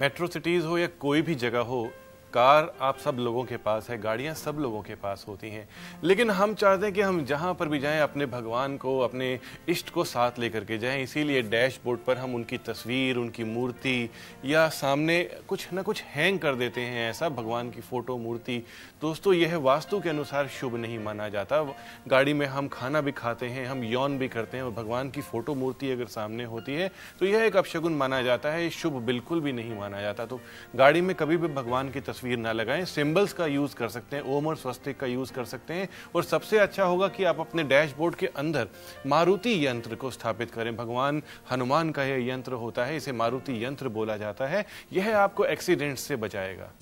Metro cities हो या कोई भी जगह हो कार आप सब लोगों के पास है, गाड़ियाँ सब लोगों के पास होती हैं। लेकिन हम चाहते हैं कि हम जहाँ पर भी जाएँ, अपने भगवान को, अपने इष्ट को साथ लेकर के जाएँ। इसीलिए डैशबोर्ड पर हम उनकी तस्वीर, उनकी मूर्ति या सामने कुछ ना कुछ हैंग कर देते हैं ऐसा भगवान की फ़ोटो, मूर्ति। दोस्तों, यह वास्तु के अनुसार शुभ नहीं माना जाता। गाड़ी में हम खाना भी खाते हैं, हम यौन भी करते हैं और भगवान की फ़ोटो, मूर्ति अगर सामने होती है तो यह एक अपशगुन माना जाता है। शुभ बिल्कुल भी नहीं माना जाता। तो गाड़ी में कभी भी भगवान की तस्वीर तस्वीर ना लगाएँ, सिंबल्स का यूज़ कर सकते हैं ओम और स्वस्तिक का यूज़ कर सकते हैं। और सबसे अच्छा होगा कि आप अपने डैशबोर्ड के अंदर मारुति यंत्र को स्थापित करें। भगवान हनुमान का यह यंत्र होता है, इसे मारुति यंत्र बोला जाता है। यह आपको एक्सीडेंट से बचाएगा।